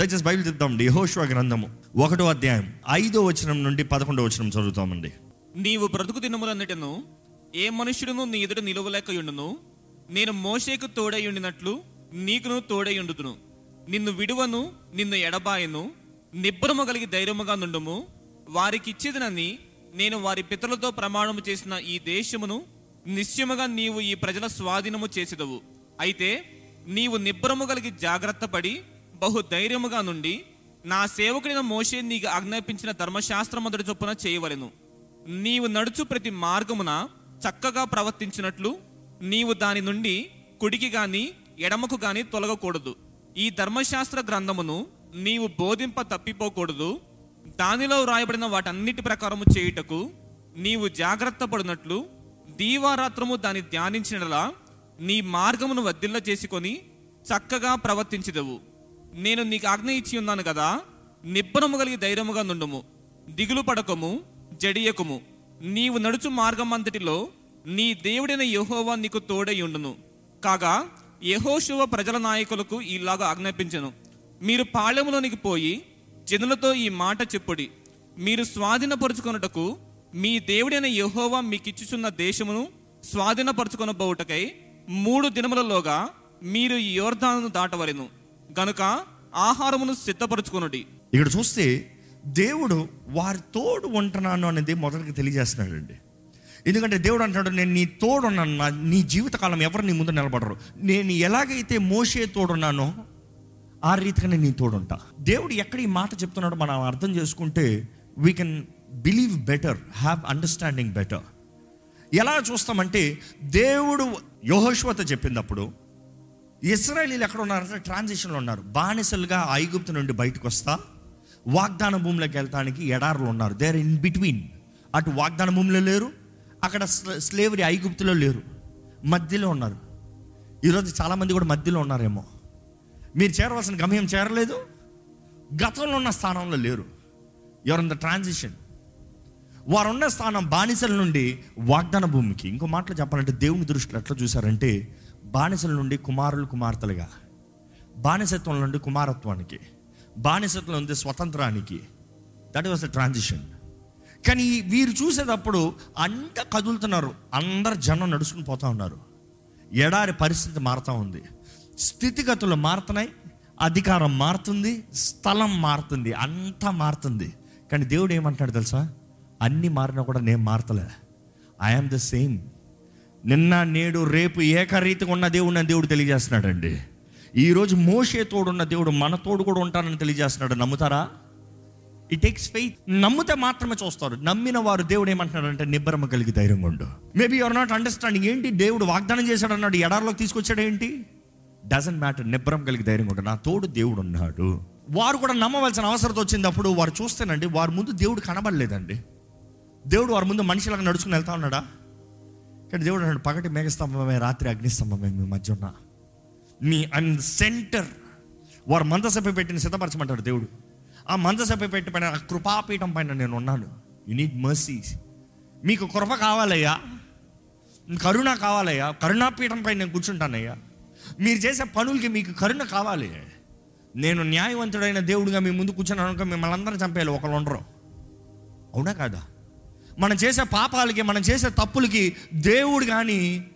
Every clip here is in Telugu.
దయచేసి బైబిల్ చెప్తామండి యహోష్వా గ్రంథము ఒకటో అధ్యాయం ఐదో వచనం నుండి పదకొండో వచనం చదువుతామండి. నీవు బ్రతుకు దినములన్నిటను ఏ మనుష్యుడును నీ ఎదుట నిలువలేకయుండును నేను మోషేకు తోడయుండినట్లు నీకును తోడయుండుతును నిన్ను విడువను నిన్ను ఎడబాయను. నిబ్బరము కలిగి ధైర్యముగా నుండుము. వారికిచ్చేదనని నేను వారి పితరులతో ప్రమాణము చేసిన ఈ దేశమును నిశ్చయముగా నీవు ఈ ప్రజల స్వాధీనము చేసేదవు. అయితే నీవు నిబ్బరము కలిగి జాగ్రత్త పడి బహు ధైర్యముగా నుండి నా సేవకుడైన మోషే నీకు ఆజ్ఞాపించిన ధర్మశాస్త్రం మొదటి చొప్పున చేయవలెను. నీవు నడుచు ప్రతి మార్గమున చక్కగా ప్రవర్తించినట్లు నీవు దాని నుండి కుడికి గాని ఎడమకు గాని తొలగకూడదు. ఈ ధర్మశాస్త్ర గ్రంథమును నీవు బోధింప తప్పిపోకూడదు. దానిలో వ్రాయబడిన వాటన్నిటి ప్రకారము చేయుటకు నీవు జాగ్రత్త పడినట్లు దీవారాత్రము దాన్ని ధ్యానించినలా నీ మార్గమును వద్దిల్ల చేసుకొని చక్కగా ప్రవర్తించదవు. నేను నీకు ఆజ్ఞ ఇచ్చి ఉన్నాను కదా నిబ్బరము కలిగి ధైర్యముగా నుండుము దిగులు పడకము జడియకుము. నీవు నడుచు మార్గం అంతటిలో నీ దేవుడైన యహోవా నీకు తోడై ఉండును. కాగా యహోశివ ప్రజల నాయకులకు ఇలాగా ఆజ్ఞాపించను. మీరు పాళెములోనికి పోయి జనులతో ఈ మాట చెప్పుడి. మీరు స్వాధీనపరుచుకొనుటకు మీ దేవుడైన యహోవా మీకిచ్చుచున్న దేశమును స్వాధీనపరుచుకొనబోవుటకై మూడు దినములలోగా మీరు ఈ యోర్ధాను దాటవలెను. గనుక ఆహారమును సిద్ధపరచుకున్నది ఇక్కడ చూస్తే దేవుడు వారి తోడు ఉంటున్నాను అనేది మొదటికి తెలియజేస్తున్నాడండి. ఎందుకంటే దేవుడు అంటున్నాడు నేను నీ తోడున్నాను నా నీ జీవితకాలం ఎవరు నీ ముందు నిలబడరు. నేను ఎలాగైతే మోసే తోడున్నానో ఆ రీతిగానే నీ తోడుంటా. దేవుడు ఎక్కడ ఈ మాట చెప్తున్నాడో మనం అర్థం చేసుకుంటే we can believe better have understanding better ఎలా చూస్తామంటే దేవుడు యోహోశ్వత చెప్పినప్పుడు ఇస్రాయలీలు ఎక్కడ ఉన్నారంటే ట్రాన్సిషన్లో ఉన్నారు. బానిసలుగా ఐగుప్తు నుండి బయటకు వస్తా వాగ్దాన భూమిలోకి వెళ్తానికి ఎడారులు ఉన్నారు. దేర్ ఇన్ బిట్వీన్ అటు వాగ్దాన భూమిలో లేరు అక్కడ స్లేవరీ ఐగుప్తులో లేరు. మధ్యలో ఉన్నారు. ఈరోజు చాలామంది కూడా మధ్యలో ఉన్నారేమో. మీరు చేరవలసిన గమ్యం చేరలేదు. గతంలో ఉన్న స్థానంలో లేరు. ఎవరు ద ట్రాన్సిషన్ వారు ఉన్న స్థానం బానిసల నుండి వాగ్దాన భూమికి. ఇంకో మాటలు చెప్పాలంటే దేవుని దృష్టిలో ఎట్లా చూసారంటే బానిసల నుండి కుమారులు కుమార్తెలుగా బానిసత్వం నుండి కుమారత్వానికి బానిసత్వం నుండి స్వతంత్రానికి. దట్ వాస్ ద ట్రాన్సిషన్ కానీ వీరు చూసేటప్పుడు అంత కదులుతున్నారు. అందరు జనం నడుచుకుని పోతా ఉన్నారు. ఎడారి పరిస్థితి మారుతూ ఉంది. స్థితిగతులు మారుతున్నాయి. అధికారం మారుతుంది. స్థలం మారుతుంది. అంతా మారుతుంది. కానీ దేవుడు ఏమంటాడు తెలుసా? అన్ని మారినా కూడా నేను మారతలే. ఐఎమ్ ద సేమ్ నిన్న నేడు రేపు ఏకరీతిగా ఉన్న దేవుడు దేవుడు తెలియజేస్తున్నాడండి. ఈరోజు మోసే తోడున్న దేవుడు మన తోడు కూడా ఉంటానని తెలియజేస్తున్నాడు. నమ్ముతారా? ఇట్ టేక్స్ ఫెయిత్ నమ్మితే మాత్రమే చూస్తారు. నమ్మిన వారు దేవుడు ఏమంటున్నాడంటే నిబ్బరమ కలిగి ధైర్యంగా ఉండు. మేబీ యువర్ నాట్ అండర్స్టాండింగ్ ఏంటి? దేవుడు వాగ్దానం చేశాడు అన్నాడు ఎడారిలోకి తీసుకొచ్చాడు ఏంటి? డజంట్ మ్యాటర్ నిబ్బరం కలిగి ధైర్యంగా ఉండు. నా తోడు దేవుడు ఉన్నాడు. వారు కూడా నమ్మవలసిన అవసరం వచ్చినప్పుడు వారు చూస్తేనండి వారి ముందు దేవుడు కనబడలేదండి. దేవుడు వారి ముందు మనిషిలాగా నడుచుకుని వెళ్తా ఉన్నాడా? కానీ దేవుడు అన్నాడు పగటి మేఘస్తంభమే రాత్రి అగ్నిస్తంభమే మీ మధ్య ఉన్న మీ అన్ సెంటర్ వారు మందసభ పెట్టిన సిద్ధపరచమంటాడు దేవుడు. ఆ మందసభ పెట్టి పైన ఆ కృపాపీఠం పైన నేను ఉన్నాను. యు నీడ్ మర్సీస్ మీకు కృప కావాలయ్యా. కరుణ కావాలయ్యా. కరుణాపీఠం పైన నేను కూర్చుంటానయ్యా. మీరు చేసే పనులకి మీకు కరుణ కావాలి. నేను న్యాయవంతుడైన దేవుడిగా మీ ముందు కూర్చున్నాను అనుకో మిమ్మల్ని అందరూ చంపేయాలి. ఒకళ్ళు ఉండరు. అవునా కాదా? మనం చేసే పాపాలకి మనం చేసే తప్పులకి దేవుడు కానీ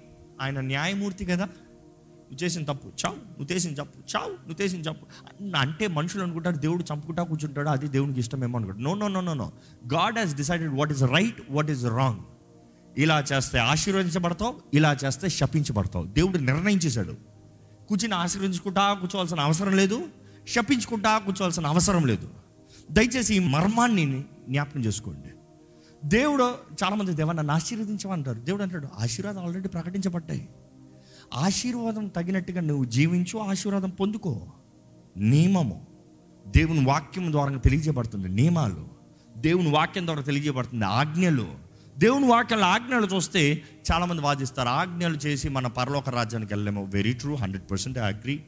ఆయన న్యాయమూర్తి కదా? నువ్వు చేసిన తప్పు చావు. నువ్వు చేసిన తప్పు చావు. నువ్వు చేసిన తప్పు అంటే మనుషులు అనుకుంటారు దేవుడు చంపుకుంటా కూర్చుంటాడు? అది దేవునికి ఇష్టమేమో అనుకుంటాడు no no no no no God has decided what is right what is wrong ఇలా చేస్తే ఆశీర్వదించబడతావు ఇలా చేస్తే శపించబడతావు. దేవుడు నిర్ణయించేశాడు కూర్చుని ఆశీర్వదించుకుంటా కూర్చోవాల్సిన అవసరం లేదు శపించుకుంటా కూర్చోవాల్సిన అవసరం లేదు. దయచేసి ఈ మర్మాన్ని జ్ఞాపకం చేసుకోండి. దేవుడు చాలామంది దేవా నన్ను ఆశీర్వదించమంటారు. దేవుడు అంటాడు ఆశీర్వాదం ఆల్రెడీ ప్రకటించబడ్డాయి. ఆశీర్వాదం తగినట్టుగా నువ్వు జీవించు ఆశీర్వాదం పొందుకో. నియమము దేవుని వాక్యం ద్వారా తెలియజేయబడుతుంది. నియమాలు దేవుని వాక్యం ద్వారా తెలియజేయబడుతుంది. ఆజ్ఞలు దేవుని వాక్యాల ఆజ్ఞలు చూస్తే చాలామంది వాదిస్తారు. ఆజ్ఞలు చేసి మన పరలోక రాజ్యానికి వెళ్ళలేము. Very true hundred percent agree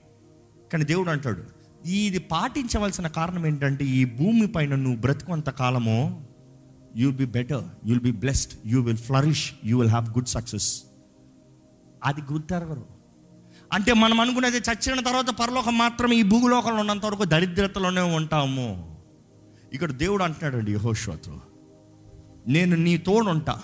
కానీ దేవుడు అంటాడు ఇది పాటించవలసిన కారణం ఏంటంటే ఈ భూమి పైన నువ్వు బ్రతుకున్నంత కాలము you'll be better you'll be blessed you will flourish you will have good success అది గుర్తెరగరు అంటే మనం అనుకునేది చచ్చిన తర్వాత పరలోకం మాత్రం ఈ భూలోకంలో ఉన్నంత వరకు దరిద్రతలోనే ఉంటాము. ఇక్కడ దేవుడు అంటున్నాడండి యహోశ్వతో నేను నీ తోడుంటా.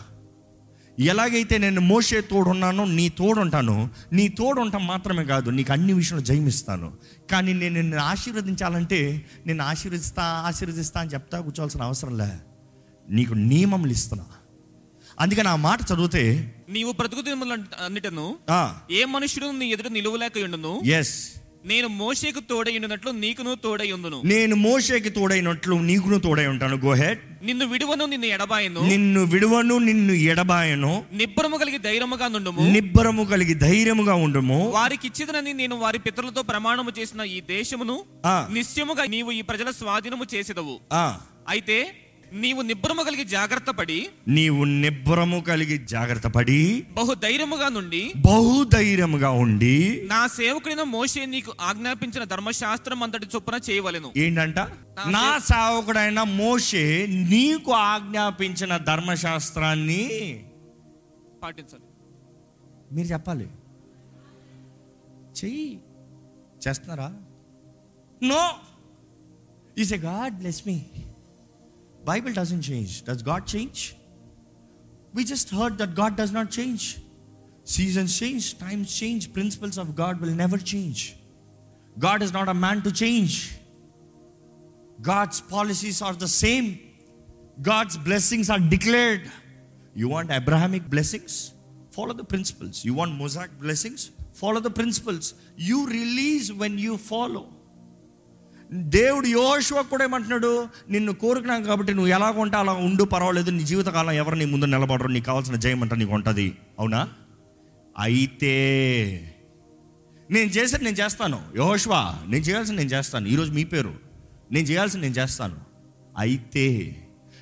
ఎలాగైతే నేను మోసే తోడున్నానో నీ తోడుంటాను. నీ తోడుంటాం మాత్రమే కాదు నీకు అన్ని విషయంలో జయమిస్తాను. కానీ నేను నిన్ను ఆశీర్వదించాలంటే నేను ఆశీర్వదిస్తా ఆశీర్వదిస్తా అని చెప్తా కూర్చోవాల్సిన అవసరం లే. నీకు నియమములు ఇస్తున్నా. అందుకని ఆ మాట చదివితే నీవు బ్రతుకు అన్నిటను ఏ మనుషుడు నీ ఎదుట నిలువలేక ఉండును? ఎస్ నేను మోషేకు తోడై ఉండినట్లు నీకును తోడై ఉందును నేను మోషేకి తోడైనట్లు నీకును తోడై ఉంటాను. గో హెడ్ నిన్ను విడువను నిన్ను ఎడబాయను. నిన్ను విడువను నిన్ను ఎడబాయను. నిబ్బరము కలిగి ధైర్యముగా నుండుము. నిబ్బరము కలిగి ధైర్యముగా ఉండుము. వారికి ఇచ్చిదనని నేను వారి పితరులతో ప్రమాణము చేసిన ఈ దేశమును ఆ. నిశ్చయముగా నీవు ఈ ప్రజల స్వాధీనము చేసేదవు. అయితే నీవు నిబ్బరము కలిగి జాగ్రత్త పడి నీవు నిబ్బరము కలిగి జాగ్రత్త పడి బహు ధైర్యముగా నుండి బహుధైర్యముగా ఉండి నా సేవకుడైన మోషే నీకు ఆజ్ఞాపించిన ధర్మశాస్త్రం అంతటి చొప్పున చేయవలెను. ఏంటంట? నా సేవకుడైన మోషే నీకు ఆజ్ఞాపించిన ధర్మశాస్త్రాన్ని పాటించాలి. మీరు చెప్పాలి. చెయ్యి. చేస్తున్నారా? No. Is a God bless me. Bible doesn't change. Does God change? We just heard that God does not change. Seasons change, times change, principles of God will never change. God is not a man to change. God's policies are the same. God's blessings are declared. You want Abrahamic blessings? Follow the principles. You want Mosaic blessings? Follow the principles. You release when you follow. దేవుడు యోశువ కూడా ఏమంటున్నాడు? నిన్ను కోరుకున్నాను కాబట్టి నువ్వు ఎలా కొంటా అలా ఉండు పర్వాలేదు నీ జీవితకాలం ఎవరు నీ ముందు నిలబడరు నీకు కావాల్సిన జయం అంటే నీకు ఉంటుంది. అవునా? అయితే నేను చేసేది నేను చేస్తాను. యోశువ నేను చేయాల్సింది నేను చేస్తాను. ఈరోజు మీ పేరు. నేను చేయాల్సింది నేను చేస్తాను. అయితే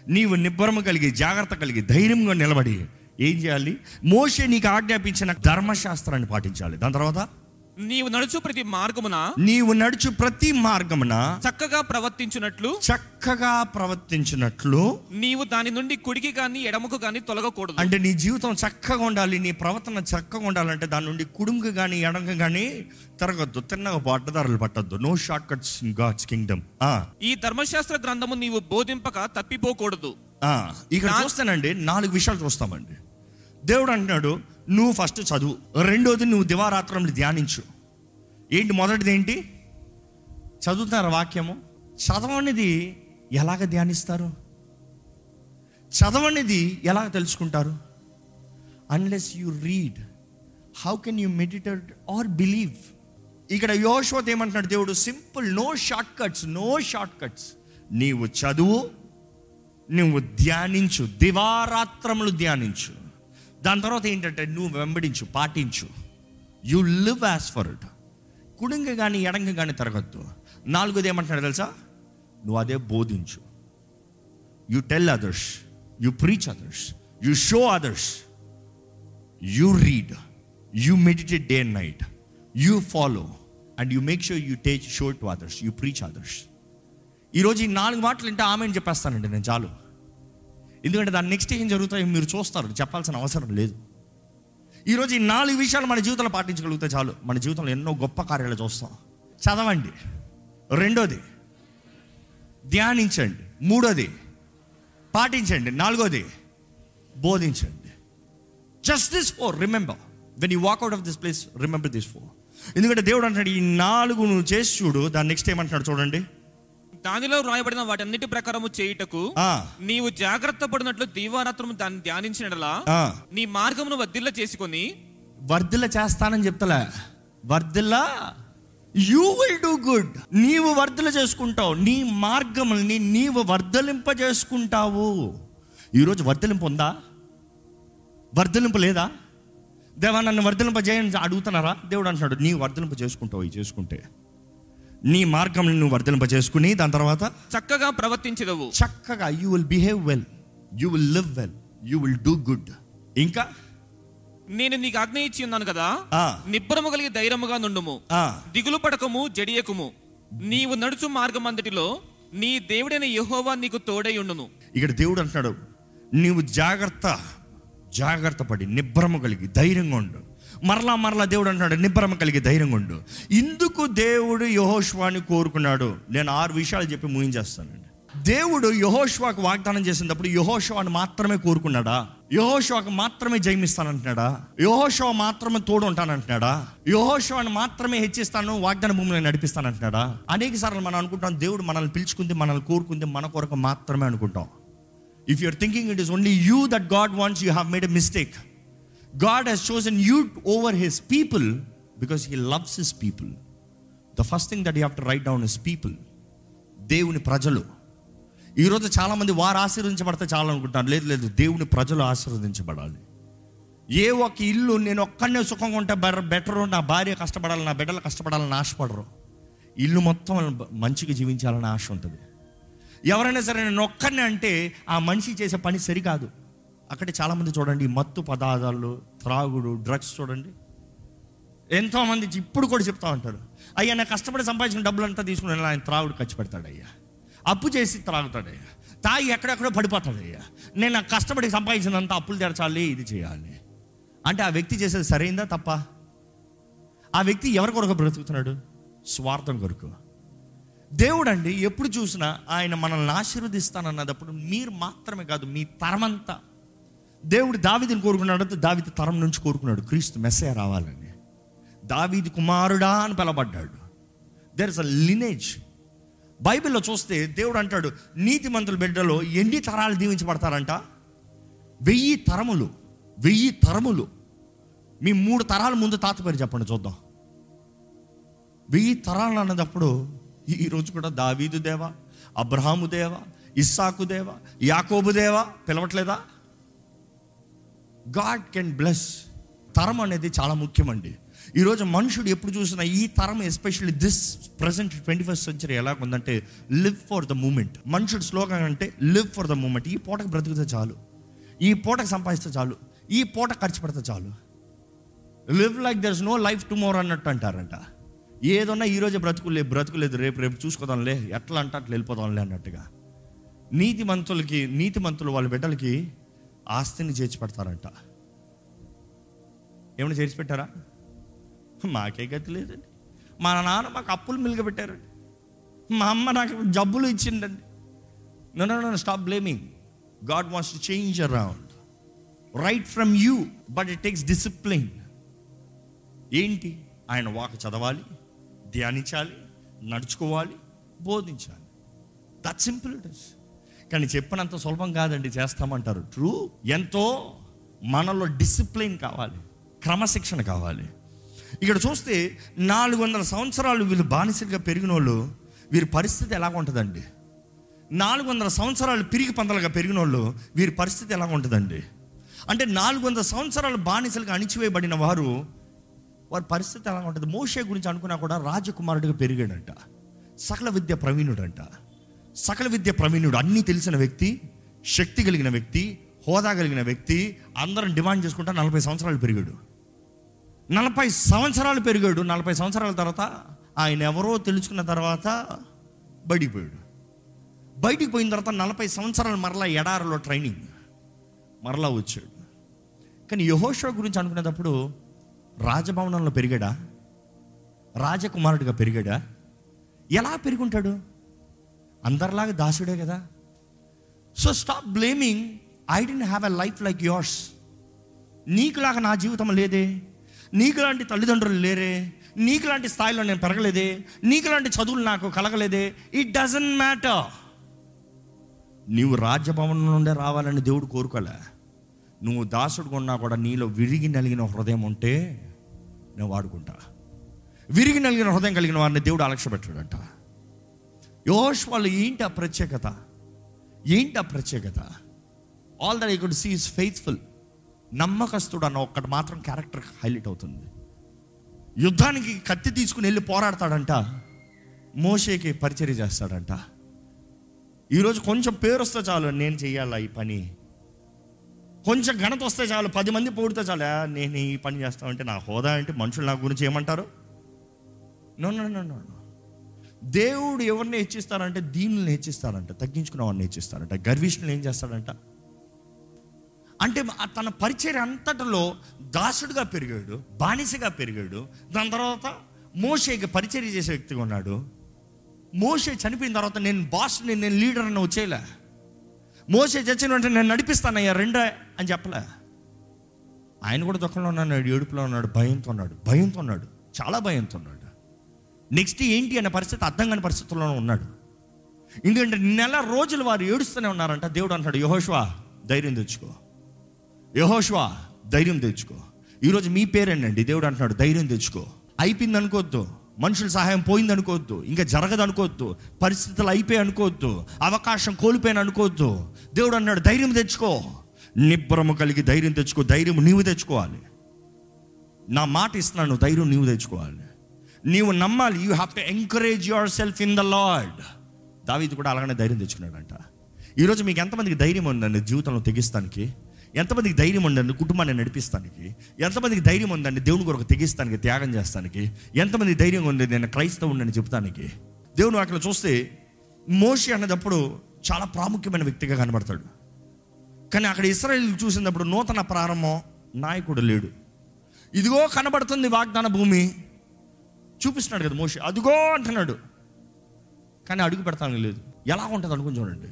నీవు నిబ్బరము కలిగి జాగ్రత్త కలిగి ధైర్యంగా నిలబడి ఏం చేయాలి? మోషే నీకు ఆజ్ఞాపించిన ధర్మశాస్త్రాన్ని పాటించాలి. దాని తర్వాత నీవు నడుచు ప్రతి మార్గమున నీవు నడుచు ప్రతి మార్గమున చక్కగా ప్రవర్తించున్నట్లు చక్కగా ప్రవర్తించినట్లు నీవు దాని నుండి కుడికి గాని ఎడమకు గాని తొలగకూడదు. అంటే నీ జీవితం చక్కగా ఉండాలి నీ ప్రవర్తన చక్కగా ఉండాలంటే దాని నుండి కుడుంకు కానీ ఎడంకు కానీ తిరగద్దు. తిన్నగా పట్టదారులు పట్టద్దు. No short cuts in God's kingdom ఈ ధర్మశాస్త్ర గ్రంథము నీవు బోధింపక తప్పిపోకూడదు. ఇక్కడ చూస్తానండి నాలుగు విషయాలు చూస్తామండి. దేవుడు అంటున్నాడు నువ్వు ఫస్ట్ చదువు. రెండోది నువ్వు దివారాత్రంలో ధ్యానించు. ఏంటి మొదటిది ఏంటి? చదువుతున్నారు వాక్యము. చదవనిది ఎలాగ ధ్యానిస్తారు? చదవనిది ఎలా తెలుసుకుంటారు? Unless you read how can you meditate or believe ఇక్కడ యోశ్వత్ ఏమంటున్నాడు దేవుడు? Simple no short cuts no short cuts నీవు చదువు నువ్వు ధ్యానించు. దివారాత్రములు ధ్యానించు. దాని తర్వాత ఏంటంటే నువ్వు వెంబడించు పాటించు. You live as for it కుడుంగ కానీ ఎడంగ కానీ తిరగద్దు. నాలుగోది ఏమంటున్నాడు తెలుసా? నువ్వు అదే బోధించు. You tell others you preach others you show others you read you meditate day and night you follow and you make sure you take show to others you preach others ఈరోజు ఈ నాలుగు మాటలు వింటే ఆమె అని చెప్పేస్తానండి నేను చాలు. ఎందుకంటే దాని నెక్స్ట్ ఏం జరుగుతాయో మీరు చూస్తారు చెప్పాల్సిన అవసరం లేదు. ఈరోజు ఈ నాలుగు విషయాలు మన జీవితంలో పాటించగలిగితే చాలు. మన జీవితంలో ఎన్నో గొప్ప కార్యాలు చూస్తాం. చదవండి. రెండోది ధ్యానించండి. మూడోది పాటించండి. నాలుగోది బోధించండి. Just this four remember when you walk out of this place remember this four ఎందుకంటే దేవుడు అంటున్నాడు ఈ నాలుగు నువ్వు చేసి చూడు దాని నెక్స్ట్ ఏమంటున్నాడు చూడండి. దానిలో వ్రాయబడిన వాటన్నిటి ప్రకారము చేయుటకు నీవు జాగ్రత్త పడినట్లు దీవారాత్రము దాన్ని ధ్యానించినలా ఆ, నీ మార్గమును వద్దిల్ల చేసుకొని వర్ధిల్ల చేస్తానని చెప్తలే. వర్ధిల్ల యూ విల్ డూ గుడ్ నీవు వర్ధల చేసుకుంటావు. నీ మార్గముల్ని నీవు వర్ధలింప చేసుకుంటావు. ఈరోజు వర్ధలింపు ఉందా? వర్ధలింపు లేదా? దేవా నన్ను వర్ధలింప చేయని అడుగుతున్నారా? దేవుడు అంటున్నాడు నీ వర్ధలింప చేసుకుంటావు చేసుకుంటే. నీ మార్గం నువ్వు వర్ధలింప చేసుకుని దాని తర్వాత చక్కగా ప్రవర్తించదవు. చక్కగా you will behave well you will live well you will do good ఇంకా? నేను నీకు ఆజ్ఞ ఇచ్చి ఉన్నాను కదా నిబ్బరము కలిగి ధైర్యముగా నుండుము దిగులు పడకము జడియకుము. నీవు నడుచు మార్గం అంతటిలో నీ దేవుడైన యెహోవా నీకు తోడై ఉండును. ఇక్కడ దేవుడు అంటున్నాడు నీవు జాగ్రత్త జాగ్రత్త పడి నిబ్బరము కలిగి ధైర్యంగా ఉండు. మరలా మరలా దేవుడు అంటున్నాడు నిబ్బరం కలిగి ధైర్యం ఉండు. ఇందుకు దేవుడు యహోష్వాని కోరుకున్నాడు. నేను ఆరు విషయాలు చెప్పి ముగించేస్తానండి. దేవుడు యహోష్వాకు వాగ్దానం చేసినప్పుడు యహోష్వాని మాత్రమే కోరుకున్నాడా? యహోష్వాకు మాత్రమే జయమిస్తానంటున్నాడా? యహోషవ మాత్రమే తోడు ఉంటానంటున్నాడా యహోషవాని మాత్రమే హెచ్చిస్తాను వాగ్దాన భూమిని నడిపిస్తానంటున్నాడా? అనేక సార్లు మనం అనుకుంటాం దేవుడు మనల్ని పిలుచుకుంది మనల్ని కోరుకుంది మన కొరకు మాత్రమే అనుకుంటాం. If you're thinking it is only you that God wants you have made a mistake God he's chosen you over his people because he loves his people the first thing that you have to write down his people దేవుని ప్రజలు. ఈరోజు చాలామంది వారు ఆశీర్వదించబడితే చాలా అనుకుంటారు లేదు లేదు దేవుని ప్రజలు ఆశీర్వదించబడాలి. ఏ ఒక్క ఇల్లు నేను ఒక్కడనే సుఖంగా ఉంటే బెటర్ బెటర్ నా భార్య కష్టపడాలి నా బిడ్డలు కష్టపడాలని ఆశపడరు. ఇల్లు మొత్తం మంచిగా జీవించాలని ఆశ ఉంటుంది. ఎవరైనా సరే నేను ఒక్కడనే అంటే ఆ మనిషి చేసే పని సరికాదు. అక్కడే చాలామంది చూడండి మత్తు పదార్థాలు త్రాగుడు డ్రగ్స్ చూడండి. ఎంతోమంది ఇప్పుడు కూడా చెప్తా ఉంటారు అయ్యా నేను కష్టపడి సంపాదించిన డబ్బులు అంతా తీసుకుని ఆయన త్రాగుడు ఖర్చు పెడతాడు అయ్యా అప్పు చేసి త్రాగుతాడయ్యా. తాగి ఎక్కడెక్కడో పడిపోతాడయ్యా. నేను కష్టపడి సంపాదించినంత అప్పులు తెరచాలి ఇది చేయాలి. అంటే ఆ వ్యక్తి చేసేది సరైందా తప్ప? ఆ వ్యక్తి ఎవరి కొరకు బ్రతుకుతున్నాడు? స్వార్థం కొరకు. దేవుడు అండి ఎప్పుడు చూసినా ఆయన మనల్ని ఆశీర్వదిస్తానన్నదప్పుడు మీరు మాత్రమే కాదు మీ తరమంతా దేవుడు దావిదిని కోరుకున్నాడు దావిది తరం నుంచి కోరుకున్నాడు క్రీస్తు మెస్సే రావాలని. దావీది కుమారుడా అని పిలబడ్డాడు దెర్ ఇస్ అ లినేజ్ బైబిల్లో చూస్తే దేవుడు అంటాడు నీతిమంతుల బిడ్డలో ఎన్ని తరాలు దీవించబడతారంట? వెయ్యి తరములు వెయ్యి తరములు. మీ మూడు తరాల ముందు తాత పేరు చెప్పండి చూద్దాం. వెయ్యి తరాలు అన్నదప్పుడు ఈరోజు కూడా దావీదు దేవా అబ్రహాము దేవా ఇస్సాకు దేవా యాకోబు దేవా పిలవట్లేదా? గాడ్ కెన్ బ్లెస్ తరం అనేది చాలా ముఖ్యమండి. ఈరోజు మనుషుడు ఎప్పుడు చూసినా ఈ తరం especially this present twenty first century ఎలా ఉందంటే లివ్ ఫర్ ద మూమెంట్ మనుషుడు స్లోగన్ అంటే లివ్ ఫర్ ద మూమెంట్ ఈ పూటకు బ్రతికితే చాలు. ఈ పూటకు సంపాదిస్తే చాలు. ఈ పూట ఖర్చు పెడితే చాలు. Live like there's no life tomorrow అన్నట్టు అంటారంట. ఏదన్నా ఈరోజు బ్రతుకులే బ్రతుకులేదు రేపు రేపు చూసుకోదాంలే ఎట్లా అంటే అట్లా వెళ్ళిపోదాంలే అన్నట్టుగా. నీతి మంతులకి నీతి మంతులు వాళ్ళ బిడ్డలకి ఆస్తిని చేర్చిపెడతారంట ఏమైనా చేర్చి పెట్టారా మాకే గతి లేదండి. మా నాన్న మాకు అప్పులు మిలిగబెట్టారండి మా అమ్మ నాకు జబ్బులు ఇచ్చిందండి. No no no stop blaming God wants to change around right from you but it takes discipline ఏంటి? ఆయన వాక్ చదవాలి ధ్యానించాలి నడుచుకోవాలి బోధించాలి. దట్ సింపుల్ ఇట్ ఇస్ కానీ చెప్పినంత సులభం కాదండి చేస్తామంటారు. ట్రూ ఎంతో మనలో డిసిప్లిన్ కావాలి క్రమశిక్షణ కావాలి. ఇక్కడ చూస్తే నాలుగు వందల సంవత్సరాలు వీళ్ళు బానిసలుగా పెరిగిన వాళ్ళు వీరి పరిస్థితి ఎలా ఉంటుందండి? నాలుగు వందల సంవత్సరాలు పిరిగి పందలుగా పెరిగిన వాళ్ళు వీరి పరిస్థితి ఎలా ఉంటుందండి? అంటే నాలుగు వందల సంవత్సరాలు బానిసలుగా అణిచివేయబడిన వారు వారి పరిస్థితి ఎలా ఉంటుంది? మోషే గురించి అనుకున్నా కూడా రాజకుమారుడిగా పెరిగాడంట. సకల విద్య ప్రవీణుడంట. సకల విద్య ప్రవీణుడు అన్నీ తెలిసిన వ్యక్తి శక్తి కలిగిన వ్యక్తి హోదా కలిగిన వ్యక్తి అందరం డిమాండ్ చేసుకుంటా నలభై సంవత్సరాలు పెరిగాడు. నలభై సంవత్సరాలు పెరిగాడు. నలభై సంవత్సరాల తర్వాత ఆయన ఎవరో తెలుసుకున్న తర్వాత బయటికి పోయాడు. బయటికి పోయిన తర్వాత నలభై సంవత్సరాలు మరలా ఎడారిలో ట్రైనింగ్. మరలా వచ్చాడు. కానీ యహోషో గురించి అనుకునేటప్పుడు రాజభవనంలో పెరిగాడా? రాజకుమారుడిగా పెరిగాడా? ఎలా పెరుగుంటాడు అందరిలాగా దాసుడే కదా. So stop blaming I didn't have a life like yours నీకులాగా నా జీవితం లేదే. నీకులాంటి తల్లిదండ్రులు లేరే. నీకులాంటి స్థాయిలో నేను పెరగలేదే. నీకులాంటి చదువులు నాకు కలగలేదే. ఇట్ డజంట్ మ్యాటర్ నీవు రాజ్యభవనం నుండే రావాలని దేవుడు కోరుకోలే. నువ్వు దాసుడు ఉన్నా కూడా నీలో విరిగి నలిగిన హృదయం ఉంటే నేను వాడుకుంటా. విరిగి నలిగిన హృదయం కలిగిన వారిని దేవుడు అలక్ష్య పెట్టాడంట యోష్ వాళ్ళు ఏంటి ఆ ప్రత్యేకత? ఏంటి ఆ ప్రత్యేకత? All that I could see is faithful నమ్మకస్తుడు అన్న ఒక్కటి మాత్రం క్యారెక్టర్ హైలైట్ అవుతుంది. యుద్ధానికి కత్తి తీసుకుని వెళ్ళి పోరాడతాడంట. మోషేకి పరిచర్య చేస్తాడంట. ఈరోజు కొంచెం పేరు వస్తే చాలు నేను చేయాలా ఈ పని? కొంచెం ఘనత వస్తే చాలు పది మంది పోడితే చాలు. నేను ఈ పని చేస్తామంటే నా హోదా అంటే మనుషులు నా గురించి ఏమంటారు? No no no no. దేవుడు ఎవరిని హెచ్చిస్తారంటే దీనిని హెచ్చిస్తారంట తగ్గించుకున్న వాడిని హెచ్చిస్తారంట గర్విష్ణులు ఏం చేస్తాడంట? అంటే తన పరిచయం అంతటిలో దాసుడుగా పెరిగాడు బానిసగా పెరిగాడు దాని తర్వాత మోషేకి పరిచర్య చేసే వ్యక్తిగా ఉన్నాడు. మోషే చనిపోయిన తర్వాత నేను బాస్ నేను లీడర్ అని వచ్చేయలే. మోసే చచ్చిన వెంటనే నేను నడిపిస్తానయ్యా రెండే అని చెప్పలే. ఆయన కూడా దుఃఖంలో ఉన్నాడు ఏడుపులో ఉన్నాడు భయంతో ఉన్నాడు భయంతో ఉన్నాడు చాలా భయంతో ఉన్నాడు. నెక్స్ట్ ఏంటి అనే పరిస్థితి అర్థం కాని పరిస్థితుల్లోనే ఉన్నాడు. ఎందుకంటే నెల రోజులు వారు ఏడుస్తూనే ఉన్నారంట. దేవుడు అంటాడు యహోష్వా ధైర్యం తెచ్చుకో. యహోష్వా ధైర్యం తెచ్చుకో. ఈరోజు మీ పేరేనండి దేవుడు అంటున్నాడు ధైర్యం తెచ్చుకో. అయిపోయింది అనుకోవద్దు. మనుషుల సహాయం పోయింది అనుకోవద్దు. ఇంకా జరగదు అనుకోవద్దు. పరిస్థితులు అయిపోయి అనుకోవద్దు. అవకాశం కోల్పోయాను అనుకోవద్దు. దేవుడు అన్నాడు ధైర్యం తెచ్చుకో. నిబ్బరము కలిగి ధైర్యం తెచ్చుకో. ధైర్యం నీవు తెచ్చుకోవాలి. నా మాట ఇస్తున్నాను ధైర్యం నీవు తెచ్చుకోవాలి. నీవు నమ్మాలి. You have to encourage yourself in the lord దావీది కూడా అలాగనే ధైర్యం తెచ్చుకున్నాడంట. ఈరోజు మీకు ఎంతమందికి ధైర్యం ఉందండి జీవితంలో తెగిస్తానికి? ఎంతమందికి ధైర్యం ఉందండి కుటుంబాన్ని నడిపిస్తానికి? ఎంతమందికి ధైర్యం ఉందండి దేవుని కొరకు తెగిస్తానికి త్యాగం చేస్తానికి? ఎంతమంది ధైర్యం ఉంది నేను క్రైస్తవుని చెప్తానికి దేవుని అక్కడ చూస్తే మోషి అన్నదప్పుడు చాలా ప్రాముఖ్యమైన వ్యక్తిగా కనబడతాడు. కానీ అక్కడ ఇస్రాయల్ చూసినప్పుడు నూతన ప్రారంభం నాయకుడు లేడు. ఇదిగో కనబడుతుంది వాగ్దాన భూమి. చూపిస్తున్నాడు కదా మోషి. అదిగో అంటున్నాడు. కానీ అడుగు పెడతాను లేదు. ఎలా ఉంటుంది అనుకుని చూడండి.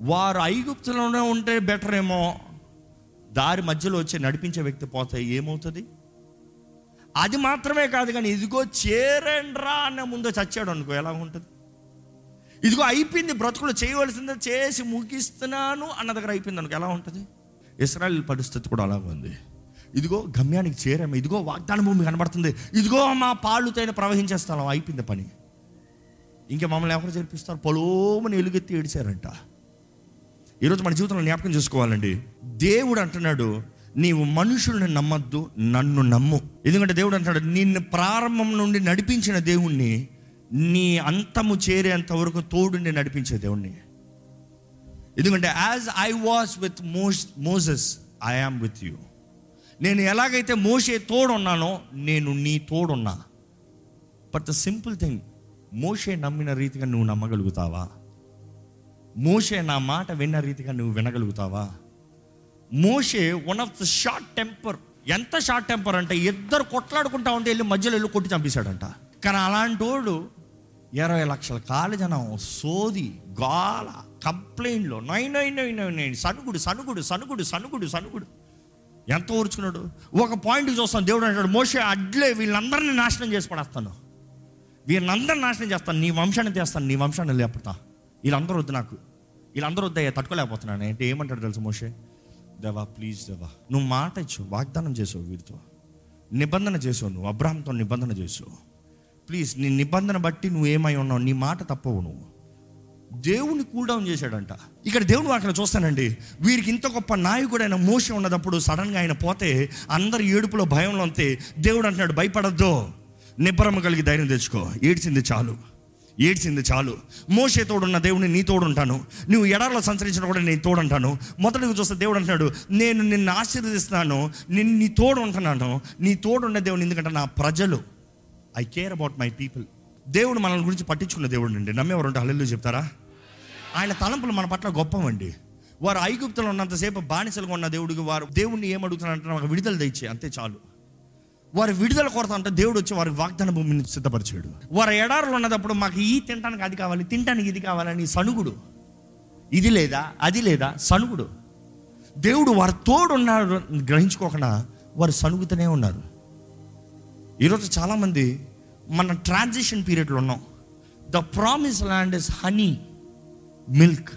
వారు ఐగుప్తులోనే ఉంటే బెటర్ ఏమో. దారి మధ్యలో వచ్చి నడిపించే వ్యక్తి పోతే ఏమవుతుంది? అది మాత్రమే కాదు కానీ ఇదిగో చేరండ్రా అన్న ముందు చచ్చాడు అనుకో ఎలా ఉంటుంది? ఇదిగో అయిపోయింది బ్రతుకులు చేయవలసిందే చేసి ముగిస్తున్నాను అన్న దగ్గర అయిపోయింది అనుకో ఎలా ఉంటుంది? ఇస్రాయల్ పరిస్థితి కూడా అలాగే ఉంది. ఇదిగో గమ్యానికి చేరాము ఇదిగో వాగ్దాన భూమి కనబడుతుంది. ఇదిగో మా పాళ్ళుతైన ప్రవహించే స్థలం. అయిపోయింది పని. ఇంకా మమ్మల్ని ఎవరు చేర్పిస్తారు పొలోమని ఎలుగెత్తి ఏడిచారంట. ఈరోజు మన జీవితంలో జ్ఞాపకం చేసుకోవాలండి. దేవుడు అంటున్నాడు నీవు మనుషుల్ని నమ్మద్దు నన్ను నమ్ము. ఎందుకంటే దేవుడు అంటున్నాడు నిన్ను ప్రారంభం నుండి నడిపించిన దేవుణ్ణి నీ అంతము చేరేంత వరకు తోడుండి నడిపించే దేవుణ్ణి. ఎందుకంటే as I was with Mos Moses I am with you. నేను ఎలాగైతే మోసే తోడున్నానో నేను నీ తోడున్నా. బట్ ద సింపుల్ థింగ్ మోషే నమ్మిన రీతిగా నువ్వు నమ్మగలుగుతావా? మోషే నా మాట విన్న రీతిగా నువ్వు వినగలుగుతావా? మోషే one of the short temper ఎంత షార్ట్ టెంపర్ అంటే ఇద్దరు కొట్లాడుకుంటా ఉంటే వెళ్ళి మధ్యలో వెళ్ళి కొట్టి చంపేశాడంట. కానీ అలాంటి వాడు ఇరవై లక్షల కాలు జనం సోది గాల కంప్లైంట్లో nine nine nine nine nine సనుగుడు సనుగుడు సనుగుడు సనుగుడు సనుగుడు. ఎంత ఊర్చుకున్నాడు ఒక పాయింట్ చూస్తాను. దేవుడు అంటాడు మోసే అడ్లే వీళ్ళందరినీ నాశనం చేసి పడేస్తాను. వీళ్ళందరినీ నాశనం చేస్తాను. నీ వంశాన్ని తెస్తాను. నీ వంశాన్ని లేపుతా వీళ్ళందరూ వద్దు నాకు. వీళ్ళందరూ వద్దయ్యా తట్టుకోలేకపోతున్నాను. అంటే ఏమంటాడు తెలుసు మోషే? దేవా ప్లీజ్ దేవా నువ్వు మాట ఇచ్చు వాగ్దానం చేసావు వీరితో. నిబంధన చేసావు నువ్వు అబ్రాహంతో నిబంధన చేసావు. ప్లీజ్ నీ నిబంధన బట్టి నువ్వు ఏమై ఉన్నావు? నీ మాట తప్పవు నువ్వు. దేవుని కూల్ డౌన్ చేశాడంట. ఇక్కడ దేవుడు అక్కడ చూస్తానండి. వీరికి ఇంత గొప్ప నాయకుడైన మోసం ఉన్నదప్పుడు సడన్గా ఆయన పోతే అందరు ఏడుపులో భయంలో అంతే. దేవుడు అంటున్నాడు భయపడద్దు. నిబ్బరమ కలిగి ధైర్యం తెచ్చుకో. ఏడ్చింది చాలు. ఏడ్చింది చాలు. మోసే తోడున్న దేవుని నీ తోడుంటాను. నువ్వు ఎడారిలో సంచరించిన కూడా నేను తోడు ఉంటాను మొదటిగా చూస్తే దేవుడు అంటున్నాడు నేను నిన్ను ఆశీర్వదిస్తున్నాను. నిన్ను నీ తోడు ఉంటున్నాను. నీ తోడున్న దేవుని ఎందుకంటే నా ప్రజలు. I care about my people దేవుడు మనల్ని గురించి పట్టించుకున్న దేవుడు అండి. నమ్మేవారు ఉంటే హల్లెలూయా చెప్తారా? ఆయన తలంపులు మన పట్ల గొప్పవండి. వారు ఐగుప్తులో ఉన్నంతసేపు బానిసలుగా ఉన్న దేవుడికి వారు దేవుణ్ణి ఏమడుగుతున్నారంటే మాకు విడుదల తెచ్చే అంతే చాలు. వారి విడుదల కొరత అంటే దేవుడు వచ్చి వారి వాగ్దాన భూమిని సిద్ధపరిచాడు. వారి ఎడారులు ఉన్నదప్పుడు మాకు ఈ తినడానికి అది కావాలి తినడానికి ఇది కావాలని సనుగుడు ఇది లేదా అది లేదా సనుగుడు దేవుడు వారి తోడున్నాడు గ్రహించుకోకుండా వారు సనుగుతూనే ఉన్నారు. ఈరోజు చాలామంది మన ట్రాన్సిషన్ పీరియడ్లో ఉన్నాం. The promise land is honey milk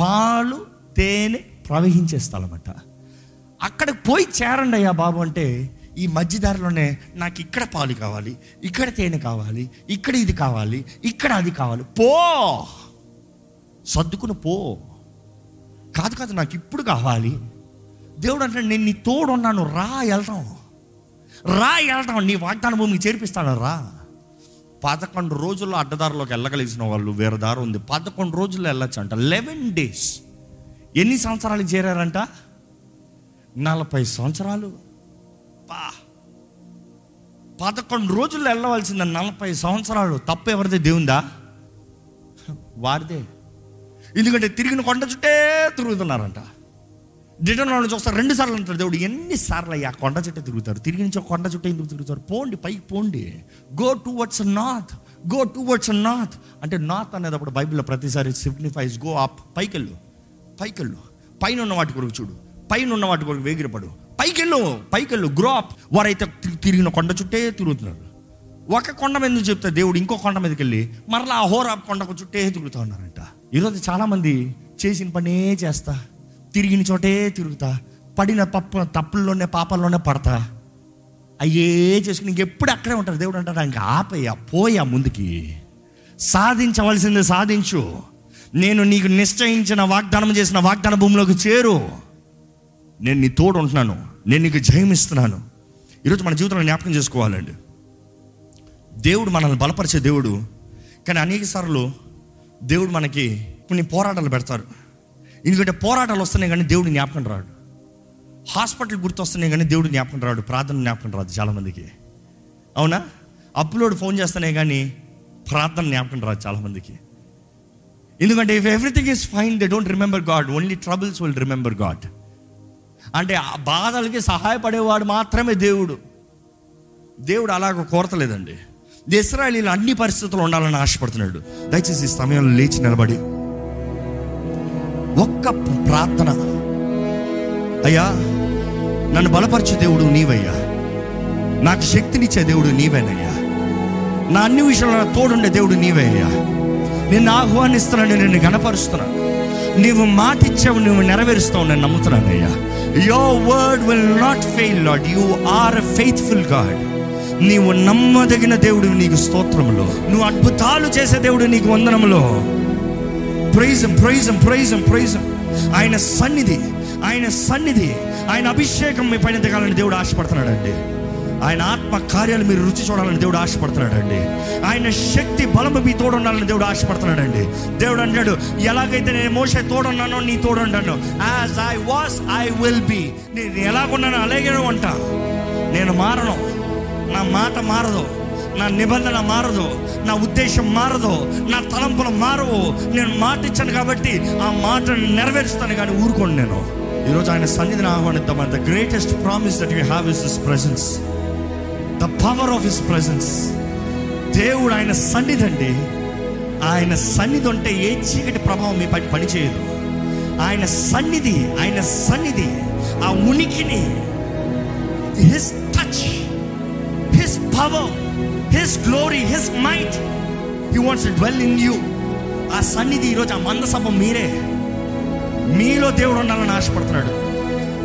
పాలు తేనె ప్రవహించే స్థలం అక్కడికి పోయి చేరండి అయ్యా బాబు అంటే ఈ మధ్యదారిలోనే నాకు ఇక్కడ పాలు కావాలి ఇక్కడ తేనె కావాలి ఇక్కడ ఇది కావాలి ఇక్కడ అది కావాలి. పో! సర్దుకుని పో. కాదు కాదు నాకు ఇప్పుడు కావాలి. దేవుడు అంటే నేను నీ తోడున్నాను రా వెళ్తాం రా వెళ్తాం నీ వాగ్దాన భూమికి చేర్పిస్తాను రా. పదకొండు రోజుల్లో అడ్డదారిలోకి వెళ్ళగలిగిన వాళ్ళు వేరే దారి ఉంది. పదకొండు రోజుల్లో వెళ్ళొచ్చు అంట. Eleven days. ఎన్ని సంవత్సరాలు చేరారంట? నలభై సంవత్సరాలు. పా పదకొండు రోజుల్లో వెళ్ళవలసిన నలభై సంవత్సరాలు. తప్పు ఎవరిదే? దేవుందా? వారిదే. ఎందుకంటే తిరిగిన కొండ చుట్టే తిరుగుతున్నారంట. డిటర్మినాలను చూస్తారు రెండు సార్లు అంటారు దేవుడు ఎన్ని సార్లు అయ్యా కొండ చుట్టూ తిరుగుతారు? తిరిగి నుంచి కొండ చుట్టూ ఎందుకు తిరుగుతారు? పోండి పైకి పోండి. Go towards north go towards north అంటే నార్త్ అనేది అప్పుడు బైబిల్లో ప్రతిసారి సిగ్నిఫైస్ గో అప్ పైకెళ్ళు పైకెళ్ళు. పైన ఉన్న వాటి కొరకు చూడు. పైన ఉన్న వాటి కొరకు వేగిరపడు. పైకెళ్ళు పైకెళ్ళు గ్రో అప్ వారైతే తి- తిరిగిన కొండ చుట్టే తిరుగుతున్నారు. ఒక కొండ మీద చెప్తే దేవుడు ఇంకో కొండ మీదకి వెళ్ళి మరలా ఆ హోరా కొండకు చుట్టే తిరుగుతూ ఉన్నారంట. ఈరోజు చాలామంది చేసిన పనే చేస్తా. తిరిగిన చోటే తిరుగుతా. పడిన పప్పు తప్పుల్లోనే పాపల్లోనే పడతా. అయ్యే చేసుకుని ఇంకెప్పుడు అక్కడే ఉంటారు. దేవుడు అంటారు ఇంకా ఆపయ్యా పోయా ముందుకి. సాధించవలసింది సాధించు. నేను నీకు నిశ్చయించిన వాగ్దానం చేసిన వాగ్దాన భూమిలోకి చేరు. నేను నీ తోడు ఉంటున్నాను. నేను నీకు జయమిస్తున్నాను ఈరోజు మన జీవితంలో జ్ఞాపకం చేసుకోవాలండి. దేవుడు మనల్ని బలపరిచే దేవుడు. కానీ అనేక సార్లు దేవుడు మనకి కొన్ని పోరాటాలు పెడతారు. ఎందుకంటే పోరాటాలు వస్తున్నాయి కానీ దేవుడు జ్ఞాపకం రాడు. హాస్పిటల్ గుర్తు వస్తున్నాయి కానీ దేవుడు జ్ఞాపకం రాడు. ప్రార్థన జ్ఞాపకం రాదు చాలామందికి. అవునా? అప్లోడ్ ఫోన్ చేస్తున్నాయి కానీ ప్రార్థన జ్ఞాపకం రాదు చాలామందికి. ఎందుకంటే if everything is fine they don't remember God only troubles will remember God అంటే ఆ బాధలకి సహాయపడేవాడు మాత్రమే దేవుడు. దేవుడు అలాగ కోరతలేదండి. ఇస్రాయలీలు అన్ని పరిస్థితులు ఉండాలని ఆశపడుతున్నాడు. దయచేసి సమయంలో లేచి నిలబడి ఒక్క ప్రార్థన. అయ్యా నన్ను బలపరిచే దేవుడు నీవయ్యా. నాకు శక్తినిచ్చే దేవుడు నీవేనయ్యా. నా అన్ని విషయంలో నా తోడుండే దేవుడు నీవే అయ్యా నిన్ను ఆహ్వానిస్తున్నాను నిన్ను గణపరుస్తున్నాను నీవు మాటిచ్చావు నువ్వు నెరవేరుస్తావు నేను నమ్ముతున్నాను అయ్యా. Your word will not fail lord you are a faithful God నీవు నమ్మదగిన దేవుడు నీకు స్తోత్రములో. నువ్వు అద్భుతాలు చేసే దేవుడు నీకు వందనములో. ప్రైజం ప్రైజం ప్రైజం ప్రైజం ఆయన సన్నిధి ఆయన సన్నిధి ఆయన అభిషేకం మీ పైన దిగాలని దేవుడు ఆశపడుతున్నాడండి. ఆయన ఆత్మ కార్యాలు మీరు రుచి చూడాలని దేవుడు ఆశపడుతున్నాడండి. ఆయన శక్తి బలము మీ తోడుండాలని దేవుడు ఆశపడుతున్నాడండి. దేవుడు అంటాడు ఎలాగైతే నేను మోసే తోడున్నానో నీ తోడు as I was I will be నేను ఎలాగున్నానో అలాగే ఉంటా. నేను మారను. నా మాట మారదు. నా నిబంధన మారదు నా ఉద్దేశం మారదు నా తలంపులు మారవు. నేను మాట ఇచ్చాను కాబట్టి ఆ మాటను నెరవేరుస్తాను కానీ ఊరుకోండి నేను. ఈరోజు ఆయన సన్నిధిని ఆహ్వానిద్దాం. The greatest promise that you have is his presence the power of his presence దేవుడు ఆయన సన్నిధి అండి. ఆయన సన్నిధి ఉంటే ఏ చీకటి ప్రభావం మీ పని పనిచేయదు. ఆయన సన్నిధి ఆయన సన్నిధి ఆ ఉనికిని his touch his power his glory his might he wants dwell in you ఆ సన్నిధి ఈరోజు ఆ మందసభ మీరే. మీలో దేవుడు ఉండాలని ఆశపడుతున్నాడు.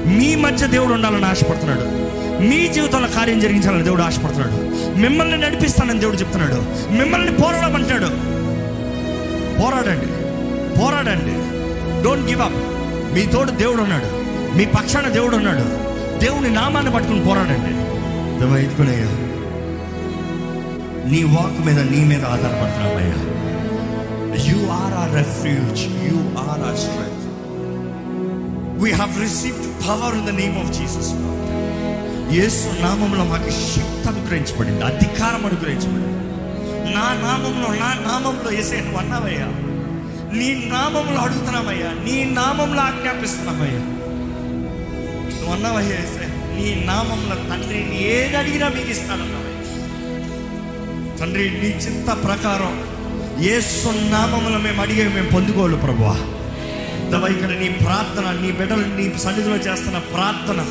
మీ మధ్య దేవుడు ఉండాలని ఆశపడుతున్నాడు. మీ జీవితంలో కార్యం జరిగించాలని దేవుడు ఆశపడుతున్నాడు. మిమ్మల్ని నడిపిస్తానని దేవుడు చెప్తున్నాడు. మిమ్మల్ని పోరాడమంటాడు పోరాడండి. పోరాడండి. డోంట్ గివ్ అప్ మీ తోడు దేవుడు ఉన్నాడు. మీ పక్షాన దేవుడు ఉన్నాడు. దేవుని నామాన్ని పట్టుకుని పోరాడండి. ఇదిగో నీ వాక్ మీద నీ మీద ఆధారపడుతున్నామయ్యా you are our refuge you are our strength we have received power in the name of Jesus యేసు నామంలో మాకు శక్తి అనుగ్రహించబడింది అధికారం అనుగ్రహించబడింది. నా నామంలో నా నామంలో ఏసే నువ్వు అన్నావయ్యా. నీ నామంలో అడుగుతున్నామయ్యా. నీ నామంలో ఆజ్ఞాపిస్తున్నామయ్యా. నువ్వు అన్నావయ్యా ఏసే నీ నామంలో తండ్రి ఏది అడిగినా మీకు ఇస్తానన్నా తండ్రి నీ చింత ప్రకారం ఏ సున్నామములు మేము అడిగే మేము పొందుకోవాలి ప్రభువా. దవ ఇక్కడ నీ ప్రార్థన నీ బిడ్డలు నీ సన్నిధిలో చేస్తున్న ప్రార్థన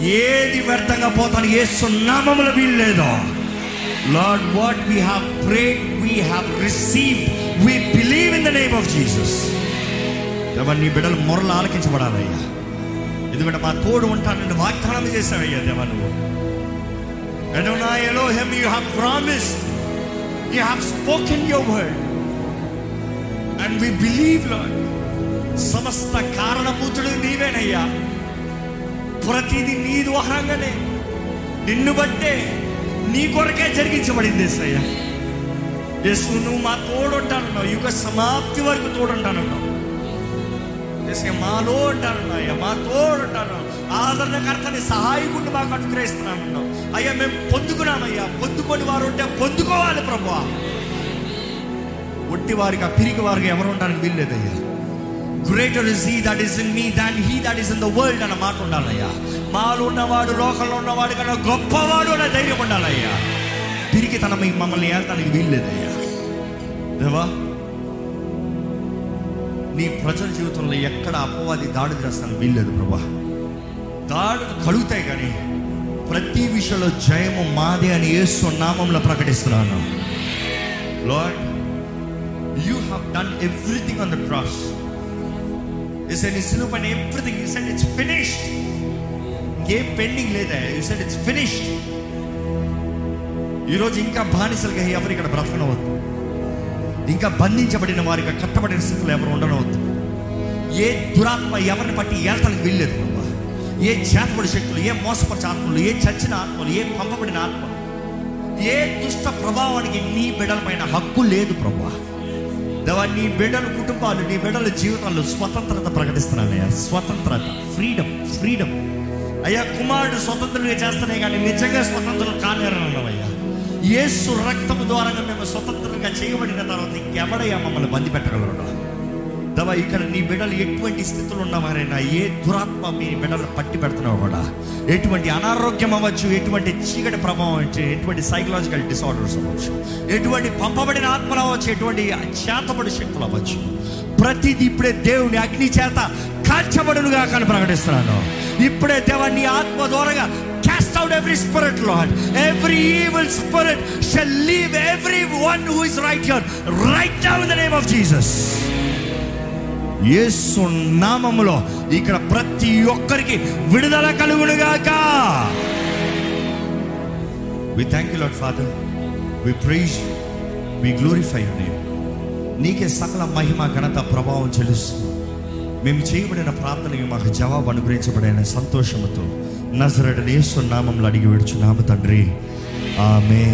ఏది వ్యర్థంగా పోతాను ఏ సున్నామములు వీల్లేదో. Lord what we have prayed we have receive we believe in the name of Jesus. దేవ నీ బిడ్డలు మొరలు ఆలకించబడాలయ్యా. ఎందుకంటే మా తోడు ఉంటానని వాగ్దానం చేశావయ్యా దేవా నువ్వు. Adonai Elohim, you have promised, you have spoken your word, and we believe, Lord. సమస్త కారణభూతుడు నీవేనయ్యా. ప్రతిది నీ ద్వారంగానే. నిన్ను బట్టే నీ కొరకే జరిగించబడింది అయ్యా యేసు నువ్వు మా తోడుంటానన్నావు యుగ సమాప్తి వరకు తోడుంటానన్నావు యేసయ్య, మాలో ఉంటానన్నా అయ్యా. మా తోడుంటాను ఆదరణకర్తని సహాయకుడిని మాకు అనుగ్రహిస్తున్నానన్నావు అయ్యా మేము పొందుకున్నామయ్యా. పొందుకొని వారు ఉంటే పొందుకోవాలి ప్రభు ఒట్టి వారికి ఆ పిరికి వారికి ఎవరు ఉండడానికి వీల్లేదయ్యా. Greater is he that is in me than he that is in the world అన్న మాట ఉండాలయ్యా. మాలో ఉన్నవాడు లోకంలో ఉన్నవాడు కన్నా గొప్పవాడు అనే ధైర్యం ఉండాలయ్యా. తిరిగి తన మీ మమ్మల్ని ఏళ్తానికి వీల్లేదయ్యా. దేవా నీ ప్రజల జీవితంలో ఎక్కడ అపవాది దాడి చేస్తాను వీల్లేదు ప్రభా దాడులు కలుగుతాయి కానీ ప్రతి విషయంలో జయము మాదే అని యేసు నామంలో ప్రకటిస్తున్నాను. Lord you have done everything on the cross is and is పైన everything is and it's finished ఇంకేం పెండింగ్ లేదా? యూ అండ్ ఇట్స్ ఫినిష్డ్ ఈరోజు ఇంకా బానిసలుగా ఎవరు ఇక్కడ బ్రతకనవద్దు. ఇంకా బంధించబడిన వారిగా కట్టబడిన స్థితిలో ఎవరు ఉండనవద్దు. ఏ దురాత్మ ఎవరిని బట్టి ఏతలకు వెళ్ళలేదు ఏ చేతబడి శక్తులు ఏ మోసపరిచే ఆత్మలు ఏ చచ్చిన ఆత్మలు ఏ పంపబడిన ఆత్మలు ఏ దుష్ట ప్రభావానికి నీ బిడ్డల పైన హక్కు లేదు ప్రభా. దేవా నీ బిడ్డల కుటుంబాలు నీ బిడ్డల జీవితాల్లో స్వతంత్రత ప్రకటిస్తున్నానయ్యా స్వతంత్రత ఫ్రీడమ్ ఫ్రీడమ్ అయ్యా కుమారుడు స్వతంత్రంగా చేస్తానే కానీ నిజంగా స్వతంత్రులు కానేరన్నవయ్యా యేసు రక్తము ద్వారా మేము స్వతంత్రంగా చేయబడిన తర్వాత ఇంకెవడయ్యా మమ్మల్ని బంది పెట్టగలరు దవా ఇక్కడ నీ బిడ్డలు ఎటువంటి స్థితిలో ఉన్నవారైనా ఏ దురాత్మ మీ బిడ్డలు పట్టి పెడుతున్నావు కూడా ఎటువంటి అనారోగ్యం అవ్వచ్చు ఎటువంటి చీకటి ప్రభావం అవ్వచ్చు ఎటువంటి సైకలాజికల్ డిసార్డర్స్ అవ్వచ్చు ఎటువంటి పంపబడిన ఆత్మలు అవ్వచ్చు ఎటువంటి చేతబడి శక్తులు అవ్వచ్చు ప్రతిది ఇప్పుడే దేవుని అగ్ని చేత కాల్చబడునుగా కానీ ప్రకటిస్తున్నాను ఇప్పుడే దేవా నీ ఆత్మ ద్వారాగా cast out every spirit, Lord. Every evil spirit shall leave everyone who is right here, right now in the name of Jesus. యేసు నామములో ఇక్కడ ప్రతి ఒక్కరికి విడుదల కలుగునుగాక. We thank you lord father we praise we glorify you name నీకే సకల మహిమ ఘనత ప్రభావం చెల్లిస్తుంది మేము చేయబడిన ప్రార్థనకి మాకు జవాబు అనుగ్రహించబడిన సంతోషముతో నజరడ యేసు నామంలో అడిగి విడుచున్నాము తండ్రి. ఆమె